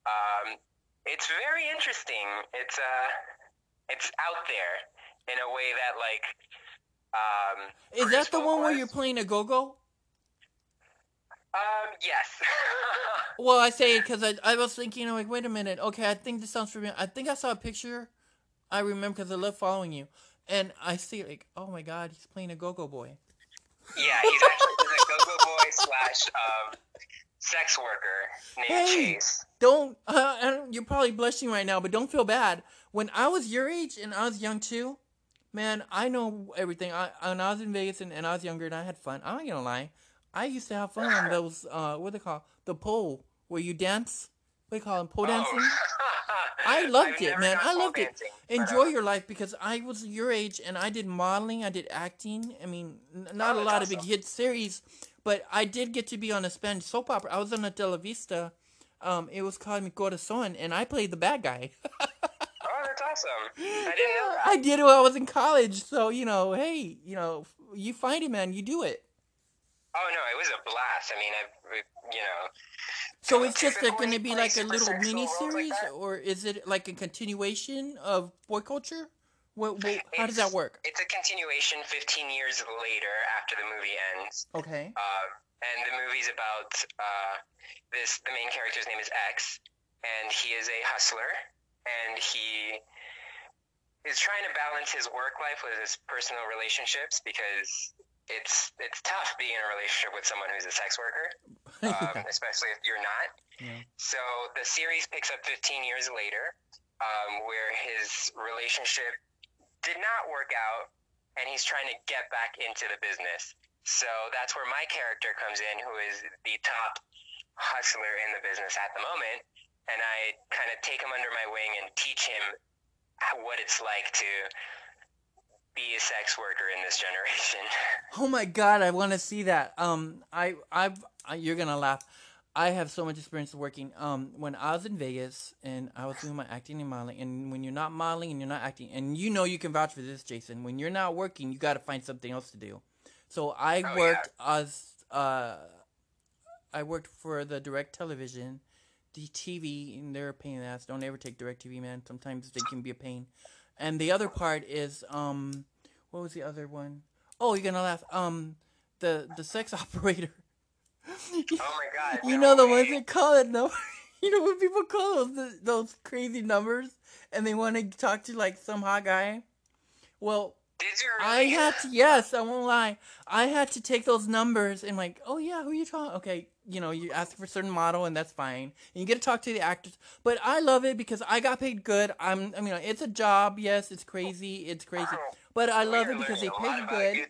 Um, it's very interesting. It's uh, it's out there in a way that like. Um, Is that the one where you're playing a go-go? Um, yes. (laughs) Well, I say it because I, I was thinking, like, wait a minute. Okay, I think this sounds familiar. I think I saw a picture. I remember because I love following you. And I see, like, oh my God, he's playing a go-go boy. yeah, he's actually he's a go-go boy slash um, sex worker named Hey. Chase. Don't, (laughs) uh, don't- you're probably blushing right now, but don't feel bad. When I was your age and I was young too, man, I know everything. I, when I was in Vegas and, and I was younger and I had fun, I'm not gonna lie. I used to have fun on (laughs) those, uh, what they call the pole, where you dance. What do you call them? Pole dancing? (laughs) I loved it, man. I loved it. dancing, but, Enjoy your life because I was your age and I did modeling, I did acting. I mean, n- not Oh, a that's lot of big hit series, but I did get to be on a Spanish soap opera. I was on a Televisa. Um, it was called Mi Corazon, and I played the bad guy. (laughs) Awesome. (gasps) I didn't know that. I did it when I was in college, so you know, hey, you know, you find it, man, you do it. Oh no, it was a blast. I mean, I, you know, So it's just going to be like a little mini roles like series, or is it like a continuation of boy culture? What, what, how does that work? It's a continuation 15 years later after the movie ends. Okay. Um, and the movie's about uh, this. The main character's name is X, and he is a hustler, and he is trying to balance his work life with his personal relationships because it's it's tough being in a relationship with someone who's a sex worker, (laughs) um, especially if you're not. Yeah. So the series picks up 15 years later, um, where his relationship did not work out, and he's trying to get back into the business. So that's where my character comes in, who is the top hustler in the business at the moment, and I kind of take him under my wing and teach him what it's like to be a sex worker in this generation. (laughs) Oh my god, I want to see that. Um, I, I've, I, you're gonna laugh. I have so much experience working. Um, when I was in Vegas and I was doing my acting and modeling, and when you're not modeling and you're not acting, and you know you can vouch for this, Jason. When you're not working, you got to find something else to do. So I Oh, worked as uh, I worked for the direct television, the TV, and they're a pain in the ass. Don't ever take direct TV, man. Sometimes they can be a pain. And the other part is um, what was the other one? Oh, you're gonna laugh. Um, the the sex (laughs) operator. Oh my god! You no know the ones that call it number. (laughs) You know when people call those those crazy numbers and they want to talk to like some hot guy. Well, Did you I had to. Yes, I won't lie. I had to take those numbers and like, oh yeah, who you talking? Okay, you know, you ask for a certain model and that's fine. And you get to talk to the actors. But I love it because I got paid good. I'm. I mean, it's a job. Yes, it's crazy. It's crazy. Wow. But I love are it because they pay you good You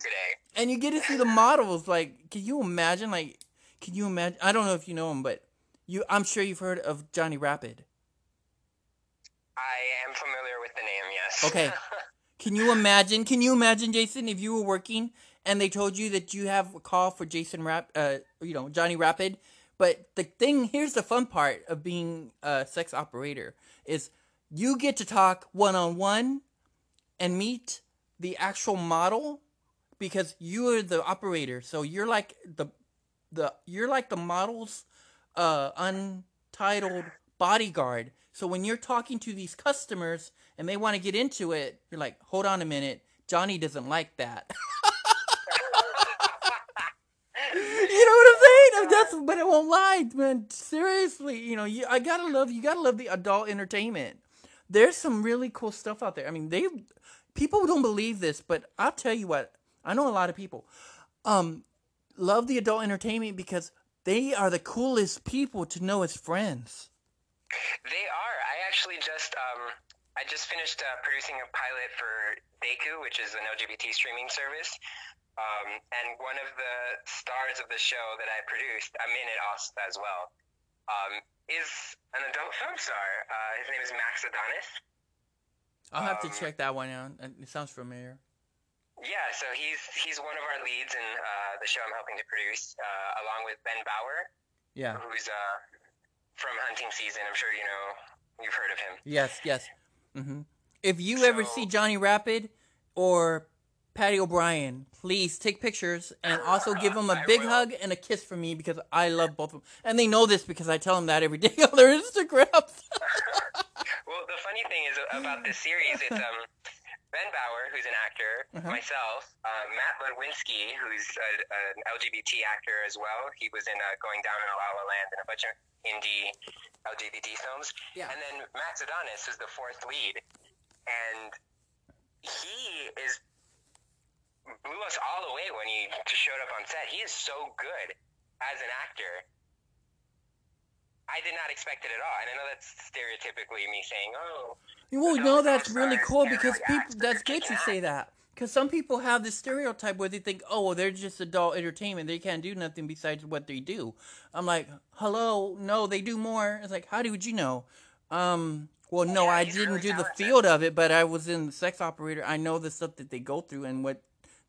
and you get to see the (laughs) models. Like, can you imagine? Like, can you imagine? I don't know if you know him, but you, I'm sure you've heard of Johnny Rapid. I am familiar with the name. Yes. Okay. (laughs) Can you imagine? Can you imagine, Jason, if you were working and they told you that you have a call for Jason Rap, uh, you know, Johnny Rapid? But the thing here's the fun part of being a sex operator is you get to talk one on one and meet the actual model because you are the operator. So you're like the the you're like the model's uh untitled bodyguard. So when you're talking to these customers and they want to get into it, you're like, "Hold on a minute. Johnny doesn't like that." (laughs) you know what I'm saying? That's but it won't lie, man. Seriously, you know, you I gotta love you gotta love the adult entertainment. There's some really cool stuff out there. I mean, they people don't believe this, but I'll tell you what. I know a lot of people um love the adult entertainment because they are the coolest people to know as friends. They are. I actually just um, I just finished uh, producing a pilot for Dekkoo, which is an LGBT streaming service. Um, and one of the stars of the show that I produced, I'm in it also as well, um, is an adult film star. Uh, his name is Max Adonis. I'll have to Um, check that one out. It sounds familiar. Yeah, so he's he's one of our leads in uh, the show I'm helping to produce, uh, along with Ben Baur, Yeah. who's uh, from Hunting Season. I'm sure you know you've heard of him. Yes, yes. Hmm If you ever see Johnny Rapid or Paddy O'Brian, please take pictures and also give them a (laughs) I big will. hug and a kiss from me because I love both of them. And they know this because I tell them that every day (laughs) on their Instagrams. (laughs) Well, the funny thing is about this series, it's um, Ben Baur, who's an actor, Uh-huh. myself, uh, Matt Ludwinski, who's an LGBT actor as well. He was in uh, Going Down in La La Land and a bunch of indie LGBT films. Yeah. And then Max Adonis is the fourth lead, and he is blew us all away when he showed up on set. He is so good as an actor. I did not expect it at all, and I know that's stereotypically me saying, "Oh, Well, no, that's really cool because people. That's good to say that because some people have this stereotype where they think, oh, well, they're just adult entertainment. They can't do nothing besides what they do. I'm like, hello, no, they do more. It's like, how did you know? Um, well, no, I didn't do the field of it, but I was in the sex operator. I know the stuff that they go through and what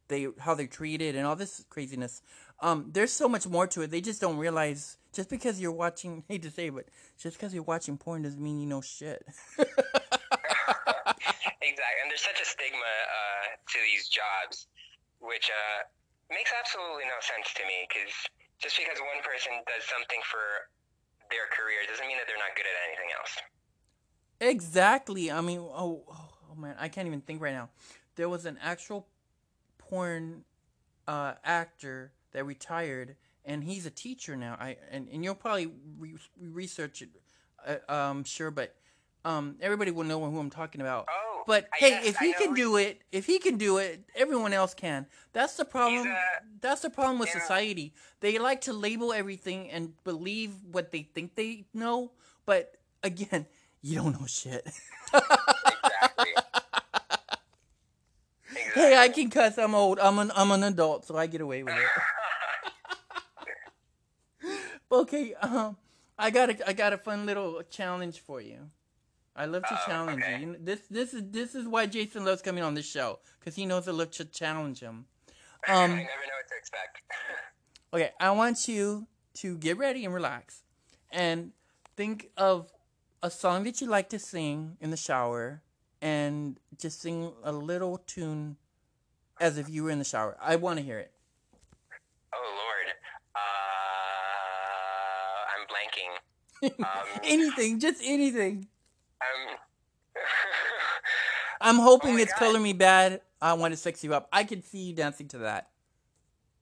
they, how they're treated, and all this craziness. Um, there's so much more to it. They just don't realize. Just because you're watching, (laughs) hate to say, it, but just because you're watching porn doesn't mean you know shit. (laughs) Exactly, and there's such a stigma uh, to these jobs, which uh, makes absolutely no sense to me. Because just because one person does something for their career doesn't mean that they're not good at anything else. Exactly. I mean, oh, oh, oh man, I can't even think right now. There was an actual porn uh, actor that retired, and he's a teacher now. I and, and you'll probably re- research it, uh, um, sure, but um, everybody will know who I'm talking about. Oh, But I hey, if he can do it, if he can do it, everyone else can. That's the problem. uh, That's the problem with yeah. society. They like to label everything and believe what they think they know, but again, you don't know shit. Exactly. exactly. (laughs) hey, I can cuss. I'm old. I'm an I'm an adult, so I get away with it. (laughs) (laughs) okay, um, I got a I got a fun little challenge for you. I love to Uh-oh, challenge okay. you. This this is this is why Jason loves coming on this show because he knows I love to challenge him. (laughs) I Um, never know what to expect. (laughs) okay, I want you to get ready and relax, and think of a song that you like to sing in the shower, and just sing a little tune as if you were in the shower. I want to hear it. oh Lord. Uh, I'm blanking. (laughs) Um, anything, just anything. I'm. (laughs) I'm hoping Oh it's God. Color Me Badd. I want to sex you up. I could see you dancing to that.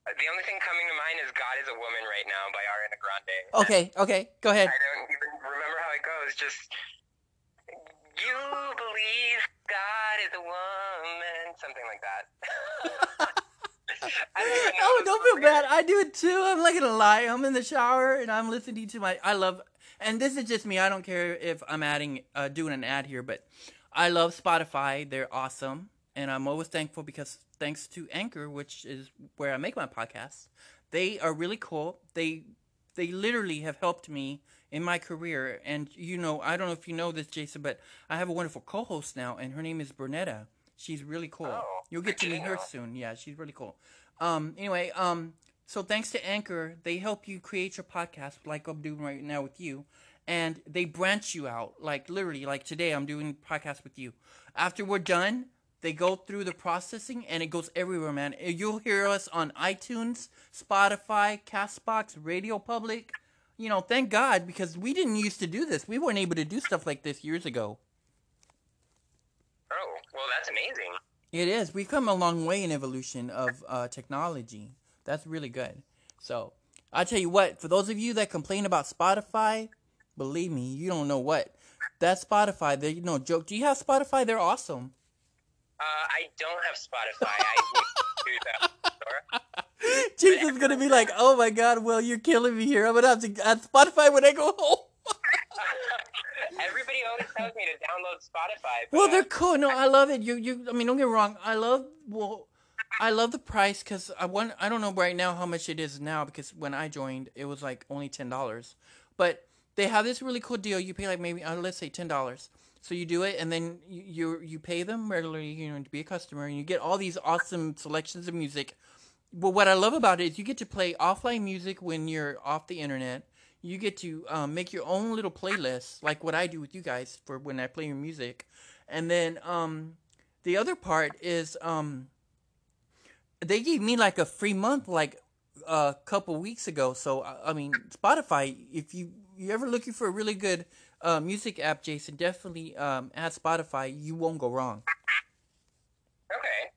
the only thing coming to mind is "God Is a Woman" right now by Ariana Grande. Okay, okay, go ahead. I don't even remember how it goes. Just you believe God is a woman, something like that. (laughs) (laughs) Oh, don't feel bad. I do it too. I'm not gonna lie. I'm in the shower and I'm listening to my. I love, and this is just me. I don't care if I'm adding, uh, doing an ad here, but I love Spotify. They're awesome, and I'm always thankful because thanks to Anchor, which is where I make my podcast, they are really cool. They they literally have helped me in my career. And you know, I don't know if you know this, Jason, but I have a wonderful co-host now, and her name is Bernetta. She's really cool. Oh, You'll get to meet her soon. Yeah, she's really cool. Um, anyway, um, so thanks to Anchor, they help you create your podcast like I'm doing right now with you, and they branch you out. Like literally, like today, I'm doing podcast with you. After we're done, they go through the processing, and it goes everywhere, man. You'll hear us on iTunes, Spotify, Castbox, Radio Public. You know, thank God because we didn't used to do this. We weren't able to do stuff like this years ago. Oh, well, that's amazing. It is. We've come a long way in evolution of uh, technology. That's really good. So, I tell you what, for those of you that complain about Spotify, believe me, you don't know what. That Spotify, they no joke. Do you have Spotify? They're awesome. Uh, I don't have Spotify. I do that. Jason's gonna be like, "Oh my God, well, you're killing me here. I'm gonna have to add Spotify when I go home." (laughs) Everybody always tells me to download Spotify. Well, they're cool. No, I love it. You, you. I mean, don't get me wrong. I love. Well, I love the price because I want. I don't know right now how much it is now because when I joined, it was like only ten dollars. But they have this really cool deal. You pay like maybe uh, let's say ten dollars. So you do it, and then you, you you pay them regularly, you know, to be a customer, and you get all these awesome selections of music. But what I love about it is you get to play offline music when you're off the internet. You get to um, make your own little playlist, like what I do with you guys for when I play your music. And then um, the other part is um, they gave me like a free month, like a couple weeks ago. So I mean, Spotify. If you you ever looking for a really good uh, music app, Jason, definitely um, add Spotify. You won't go wrong. Okay.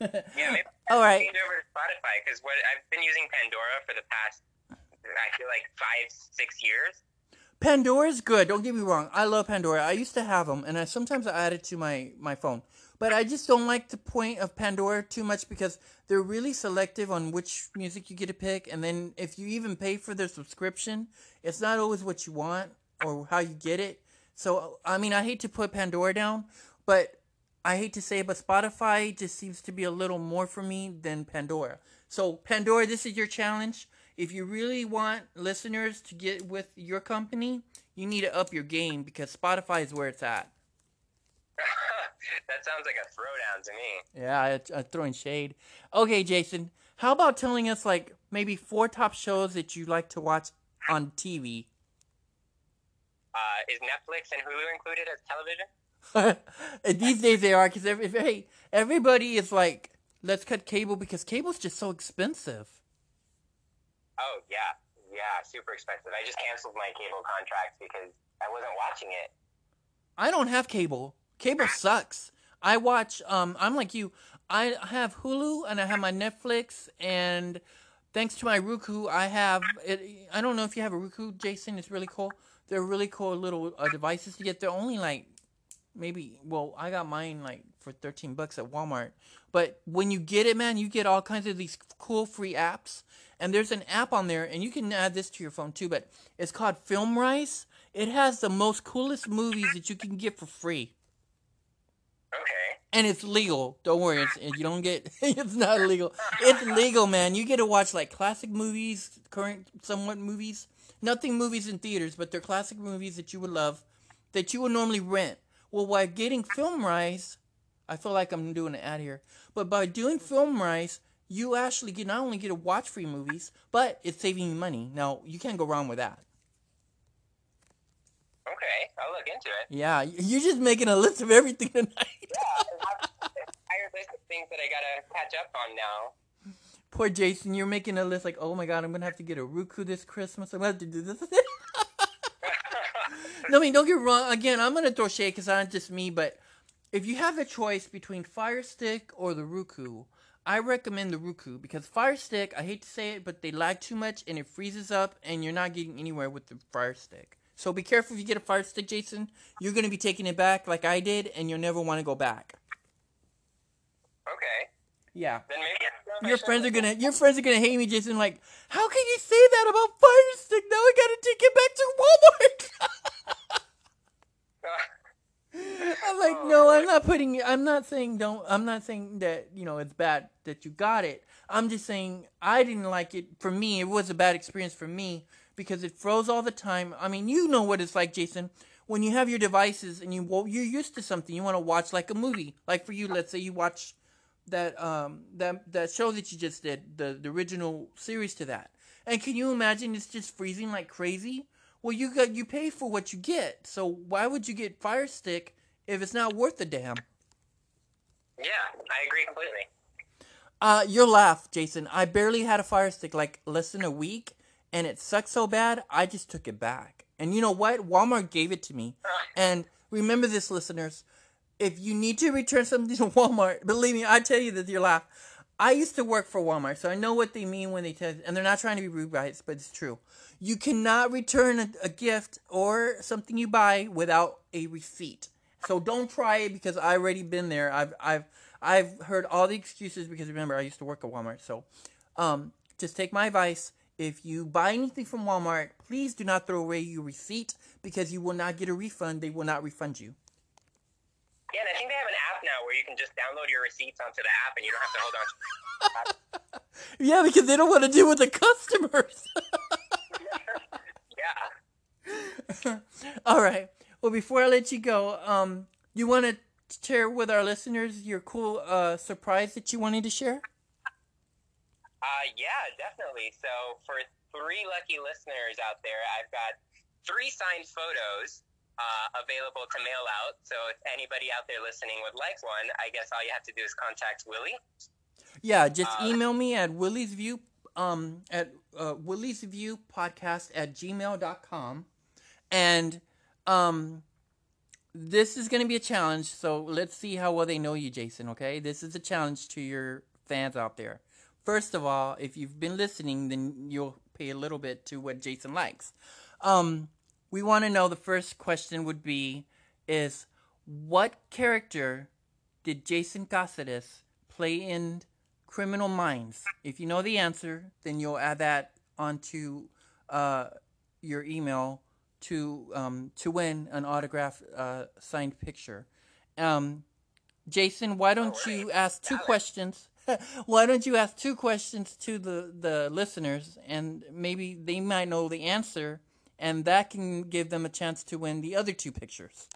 (laughs) Yeah, maybe All right. change over to Spotify because what I've been using Pandora for the past, I feel like five, six years. Pandora's good. Don't get me wrong. I love Pandora. I used to have them, and I sometimes I add it to my my phone. But I just don't like the point of Pandora too much because they're really selective on which music you get to pick, and then if you even pay for their subscription, it's not always what you want or how you get it. So I mean, I hate to put Pandora down, but I hate to say it, but Spotify just seems to be a little more for me than Pandora. So Pandora, this is your challenge. If you really want listeners to get with your company, you need to up your game because Spotify is where it's at. (laughs) that sounds like a throwdown to me. Yeah, I, I'm throwing shade. Okay, Jason, how about telling us like maybe four top shows that you like to watch on TV? Uh, is Netflix and Hulu included as television? (laughs) And These days they are because every, hey, everybody is like, let's cut cable because cable's just so expensive. Oh yeah, yeah, super expensive. I just canceled my cable contract because I wasn't watching it. I don't have cable. Cable sucks. I watch. Um, I'm like you. I have Hulu and I have my Netflix, and thanks to my Roku, I have. It, I don't know if you have a Roku, Jason. It's really cool. They're really cool little uh, devices to get. They're only like maybe well, I got mine like for 13 bucks at Walmart. But when you get it, man, you get all kinds of these cool free apps. And there's an app on there, and you can add this to your phone too, but it's called FilmRise. It has the most coolest movies that you can get for free. And it's legal. Don't worry, it's, you don't get. (laughs) It's not illegal. It's legal, man. You get to watch like classic movies, current somewhat movies. Nothing movies in theaters, but they're classic movies that you would love, that you would normally rent. Well, while getting FilmRise, I feel like I'm doing an ad here, but by doing FilmRise, you actually get not only get to watch free movies, but it's saving you money. Now you can't go wrong with that. Okay, I'll look into it. Yeah, you're just making a list of everything tonight. Yeah, I have an entire list of things that I gotta catch up on now. Poor Jason, you're making a list like, oh my god, I'm gonna have to get a Roku this Christmas. I'm gonna have to do this. (laughs) no, I mean, don't get wrong. Again, I'm gonna throw shade because it's not just me, but if you have a choice between Fire Stick or the Roku, I recommend the Roku because Fire Stick, I hate to say it, but they lag too much and it freezes up, and you're not getting anywhere with the Fire Stick. So be careful if you get a Fire Stick, Jason. You're gonna be taking it back like I did, and you'll never want to go back. Okay. Yeah. Then maybe Your friends are gonna your friends are gonna hate me, Jason. Like, how can you say that about Fire Stick? Now I gotta take it back to Walmart. (laughs) (laughs) I'm like, no, I'm not putting. I'm not saying don't. I'm not saying that you know it's bad that you got it. I'm just saying I didn't like it. For me, it was a bad experience for me because it froze all the time. I mean, you know what it's like, Jason. When you have your devices and you well, you're used to something, you want to watch like a movie. Like for you, let's say you watch that um that that show that you just did, the the original series to that. And can you imagine it's just freezing like crazy? Well, you got you pay for what you get. So why would you get Fire Stick if it's not worth the damn? Yeah, I agree completely. Uh, your laugh, Jason. I barely had a Fire Stick like less than a week, and it sucked so bad I just took it back. And you know what? Walmart gave it to me. (laughs) And remember this, listeners. If you need to return something (laughs) to Walmart, believe me, I tell you that your laugh. I used to work for Walmart, so I know what they mean when they tell, and they're not trying to be rude, guys, but it's true. You cannot return a, a gift or something you buy without a receipt. So don't try it because I've already been there. I've I've I've heard all the excuses because remember I used to work at Walmart. So um, just take my advice. If you buy anything from Walmart, please do not throw away your receipt because you will not get a refund. They will not refund you. Yeah, and I think they have an app now where you can just download your receipts onto the app and you don't have to hold on to (laughs) Yeah, because they don't want to deal with the customers. (laughs) Yeah. (laughs) All right. Well, before I let you go, um, you want to share with our listeners your cool uh, surprise that you wanted to share? Uh, yeah, definitely. So for three lucky listeners out there, I've got three signed photos uh, available to mail out. So if anybody out there listening would like one, I guess all you have to do is contact Willie. Yeah, just Uh, email me at Willy's View um at uh, Willy's View podcast at gmail.com. and um this is going to be a challenge so let's see how well they know you Jason okay this is a challenge to your fans out there first of all if you've been listening then you'll pay a little bit to what Jason likes um we want to know the first question would be is what character did Jason Cáceres play in Criminal Minds? If you know the answer, then you'll add that onto uh, your email to um, to win an autograph uh, signed picture. Um, Jason, why don't you ask two questions? (laughs) why don't you ask two questions to the, the listeners, and maybe they might know the answer, and that can give them a chance to win the other two pictures.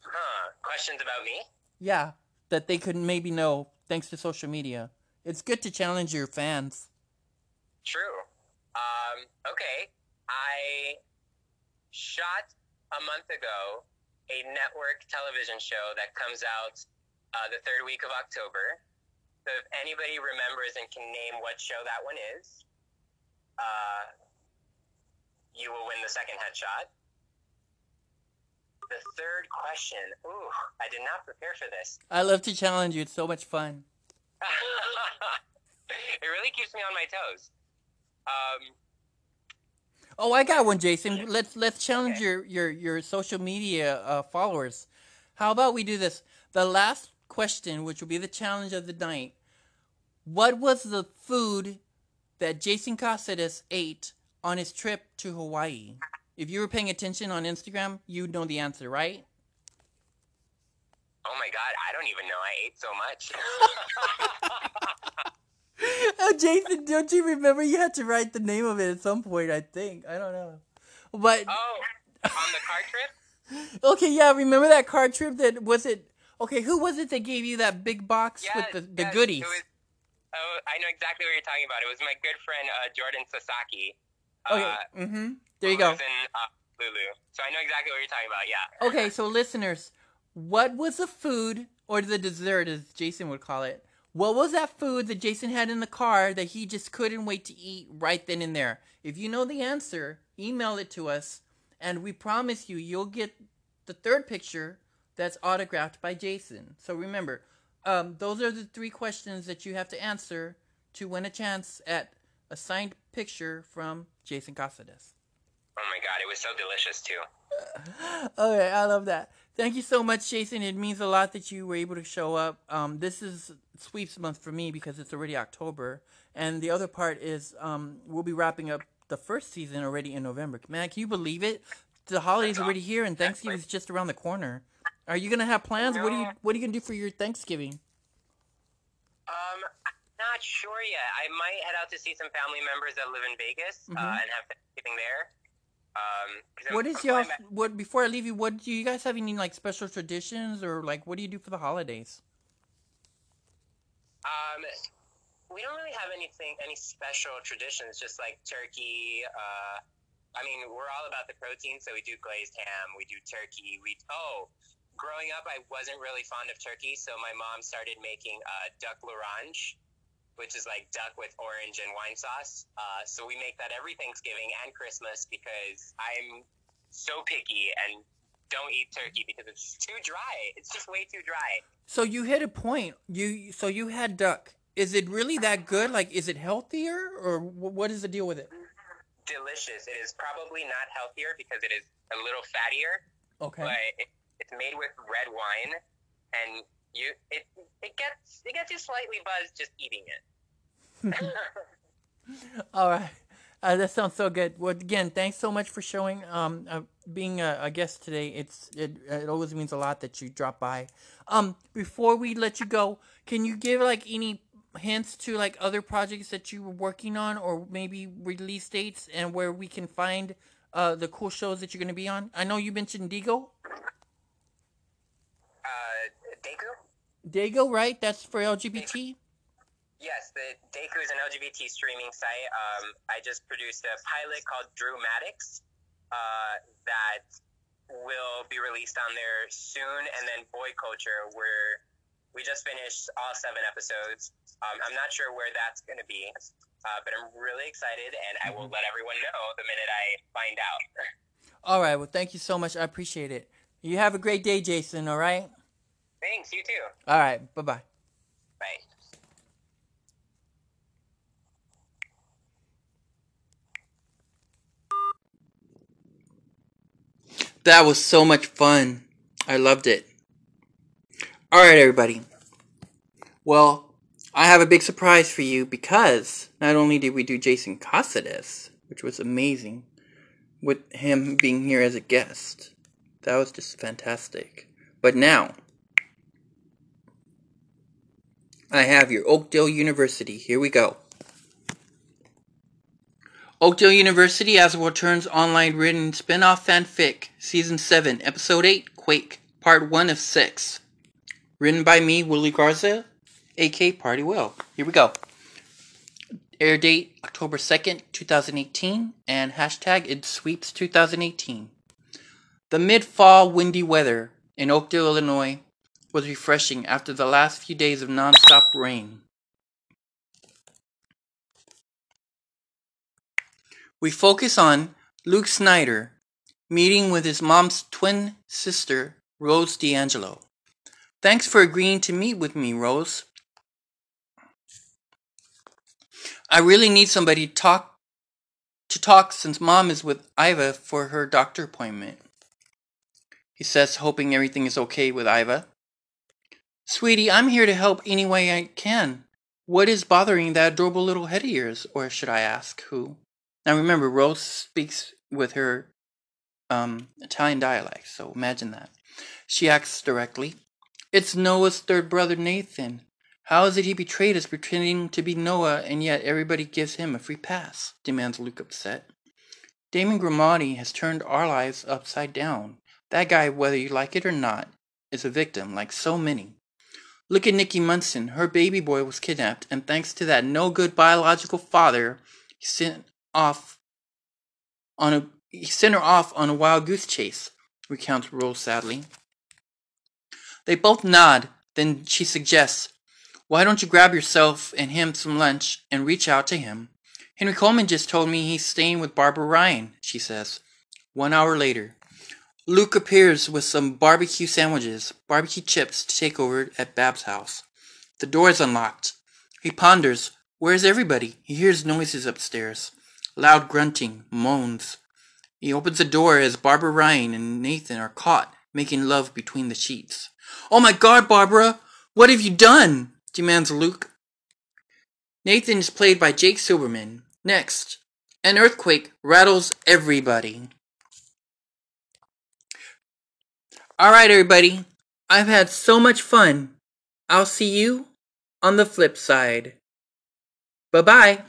Huh. Questions about me? Yeah, that they could maybe know thanks to social media. It's good to challenge your fans. True. Um, okay. I shot a month ago a network television show that comes out uh, the third week of October. So if anybody remembers and can name what show that one is, uh, you will win the second headshot. The third question. Ooh, I did not prepare for this. I love to challenge you. It's so much fun. (laughs) it really keeps me on my toes. Um, Oh, I got one, Jason. Let's let's challenge your your your social media uh, followers. How about we do this? The last question, which will be the challenge of the night. What was the food that Jason Caceres ate on his trip to Hawaii? If you were paying attention on Instagram, you'd know the answer, right? Oh my god, I don't even know. I ate so much. oh, (laughs) Jason, don't you remember you had to write the name of it at some point? I think I don't know, but oh, on the car trip. (laughs) okay, yeah, remember that car trip? That was it. Okay, who was it that gave you that big box yes, with the, the yes, goodies? Was, oh, I know exactly what you're talking about. It was my good friend uh, Jordan Sasaki. Okay. Uh, mm-hmm. There you go. In, uh, Lulu. So I know exactly what you're talking about. Yeah. Okay, so listeners, what was the food or the dessert, as Jason would call it? What was that food that Jason had in the car that he just couldn't wait to eat right then and there? If you know the answer, email it to us, and we promise you, you'll get the third picture that's autographed by Jason. So remember, um, those are the three questions that you have to answer to win a chance at a signed picture from Jason Caceres. Oh my god, it was so delicious too. (laughs) okay, I love that. Thank you so much, Jason. It means a lot that you were able to show up. Um, this is sweeps month for me because it's already October, and the other part is um, we'll be wrapping up the first season already in November. Man, can you believe it? The holidays already here, and Thanksgiving is just around the corner. Are you gonna have plans? What are you What are you gonna do for your Thanksgiving? Not sure yet. I might head out to see some family members that live in Vegas uh, mm-hmm. uh, and have Thanksgiving there. Um, what is your what? Before I leave you, what do you guys have any like special traditions or like what do you do for the holidays? Um, we don't really have anything, any special traditions. Just like turkey. Uh, I mean, we're all about the protein, so we do glazed ham, we do turkey. We oh, growing up, I wasn't really fond of turkey, so my mom started making uh, duck l'orange which is like duck with orange and wine sauce. Uh, so we make that every Thanksgiving and Christmas because I'm so picky and don't eat turkey because it's (laughs) too dry. It's just way too dry. So you hit a point. You so you had duck. Is it really that good? Like, is it healthier, or what is the deal with it? Delicious. It is probably not healthier because it is a little fattier. Okay. But it, it's made with red wine, and you it it gets it gets you slightly buzzed just eating it. (laughs) All right. Uh, that sounds so good. Well, again, thanks so much for showing, um, uh, being a, a, guest today. It's it, it always means a lot that you drop by. Um, before we let you go, can you give like any hints to like other projects that you were working on, or maybe release dates and where we can find uh, the cool shows that you're going to be on? I know you mentioned Digo. Dago, right? That's for LGBT. Yes, the Dekkoo is an LGBT streaming site. Um, I just produced a pilot called Drewmatics uh, that will be released on there soon, and then Boy Culture, where we just finished all seven episodes. Um, I'm not sure where that's going to be, uh, but I'm really excited, and I will mm-hmm. let everyone know the minute I find out. (laughs) all right. Well, thank you so much. I appreciate it. You have a great day, Jason. All right. Thanks, you too. All right, bye bye. Bye. That was so much fun. I loved it. All right, everybody. Well, I have a big surprise for you because not only did we do Jason Caceres, which was amazing, with him being here as a guest, that was just fantastic. But now, I have your Oakdale University. Here we go. Oakdale University as well turns online written spin-off fanfic, Season 7, Episode 8, Quake, Part 1 of 6. Written by me, Willie Garza, AK Party Will. Here we go. Air date October 2nd, 2018, and hashtag it sweeps 2018. The mid fall windy weather in Oakdale, Illinois was refreshing after the last few days of non-stop rain. We focus on Luke Snyder meeting with his mom's twin sister, Rose D'Angelo. Thanks for agreeing to meet with me, Rose. I really need somebody to talk to talk since Mom is with Iva for her doctor appointment. He says, hoping everything is okay with Iva. Sweetie, I'm here to help any way I can. What is bothering that adorable little head of yours? Or should I ask who? Now remember, Rose speaks with her um, Italian dialect, so imagine that. She asks directly, It's Noah's third brother, Nathan. How is it he betrayed us pretending to be Noah and yet everybody gives him a free pass? demands Luke upset. Damian Grimaldi has turned our lives upside down. That guy, whether you like it or not, is a victim like so many. Look at Nikki Munson. Her baby boy was kidnapped, and thanks to that no good biological father, he sent off on a he sent her off on a wild goose chase, recounts Rose sadly. They both nod, then she suggests, Why don't you grab yourself and him some lunch and reach out to him? Henry Coleman just told me he's staying with Barbara Ryan, she says. One hour later, Luke appears with some barbecue sandwiches, barbecue chips to take over at Bab's house. The door is unlocked. He ponders, Where's everybody? He hears noises upstairs. Loud grunting, moans. He opens the door as Barbara Ryan and Nathan are caught making love between the sheets. Oh my god, Barbara! What have you done? demands Luke. Nathan is played by Jake Silbermann. Next, an earthquake rattles everybody. Alright, everybody. I've had so much fun. I'll see you on the flip side. Bye bye.